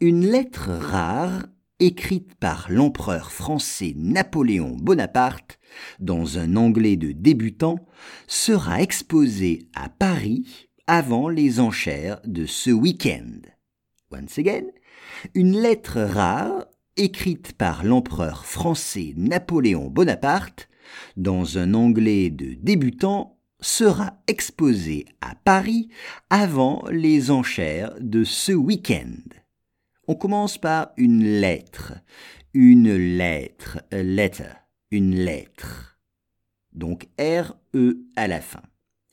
Une lettre rare écrite par l'empereur français Napoléon Bonaparte dans un anglais de débutant sera exposée à Paris avant les enchères de ce week-end. Once again, une lettre rare écrite par l'empereur français Napoléon Bonaparte dans un anglais de débutant sera exposée à Paris avant les enchères de ce week-end. On commence par une lettre. Une lettre. A letter. Une lettre. Donc R-E à la fin.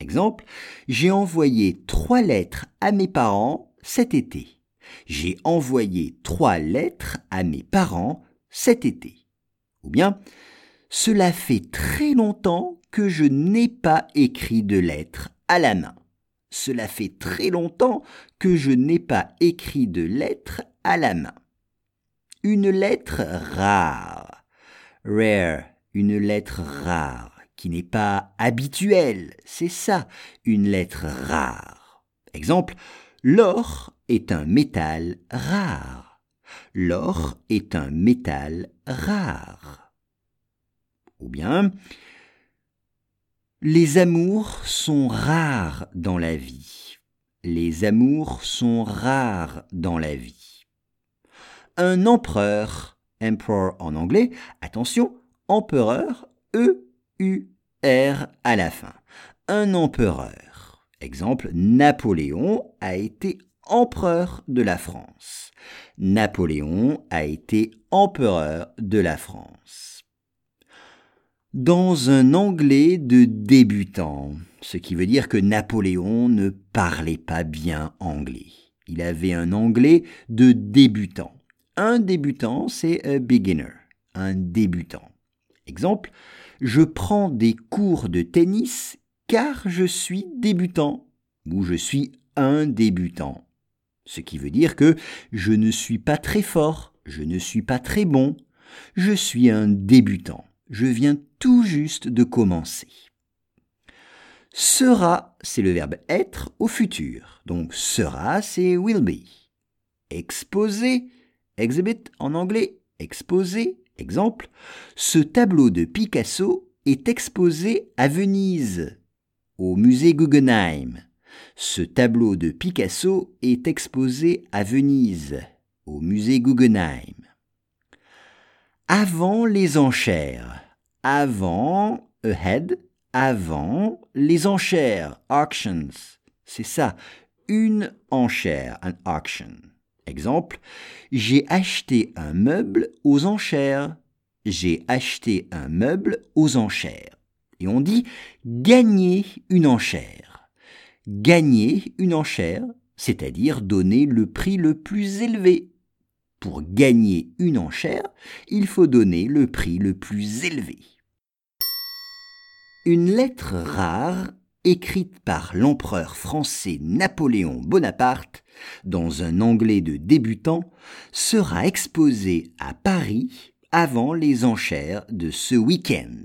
Exemple, j'ai envoyé trois lettres à mes parents cet été. J'ai envoyé trois lettres à mes parents cet été. Ou bien, cela fait très longtemps que je n'ai pas écrit de lettres à la main. Cela fait très longtemps que je n'ai pas écrit de lettres à la main. Une lettre rare. Rare, une lettre rare qui n'est pas habituelle. C'est ça, une lettre rare. Exemple, l'or est un métal rare. L'or est un métal rare. Ou bien, les amours sont rares dans la vie. Les amours sont rares dans la vie. Un empereur, emperor en anglais, attention, empereur, E U-R à la fin. Un empereur. Exemple, Napoléon a été empereur de la France. Napoléon a été empereur de la France. Dans un anglais de débutant, ce qui veut dire que Napoléon ne parlait pas bien anglais. Il avait un anglais de débutant. Un débutant, c'est un beginner, un débutant. Exemple, je prends des cours de tennis car je suis débutant ou je suis un débutant. Ce qui veut dire que je ne suis pas très fort, je ne suis pas très bon, je suis un débutant, je viens tout juste de commencer. Sera, c'est le verbe être au futur. Donc sera, c'est will be. Exposer, exhibit en anglais, exposer, Exemple, ce tableau de Picasso est exposé à Venise, au musée Guggenheim. Ce tableau de Picasso est exposé à Venise, au musée Guggenheim. Avant les enchères. Avant, ahead, avant les enchères, auctions. C'est ça, une enchère, an auction. Exemple, j'ai acheté un meuble aux enchères. J'ai acheté un meuble aux enchères. Et on dit gagner une enchère. Gagner une enchère, c'est-à-dire donner le prix le plus élevé. Pour gagner une enchère, il faut donner le prix le plus élevé. Une lettre rare écrite par l'empereur français Napoléon Bonaparte dans un anglais de débutant, sera exposée à Paris avant les enchères de ce week-end.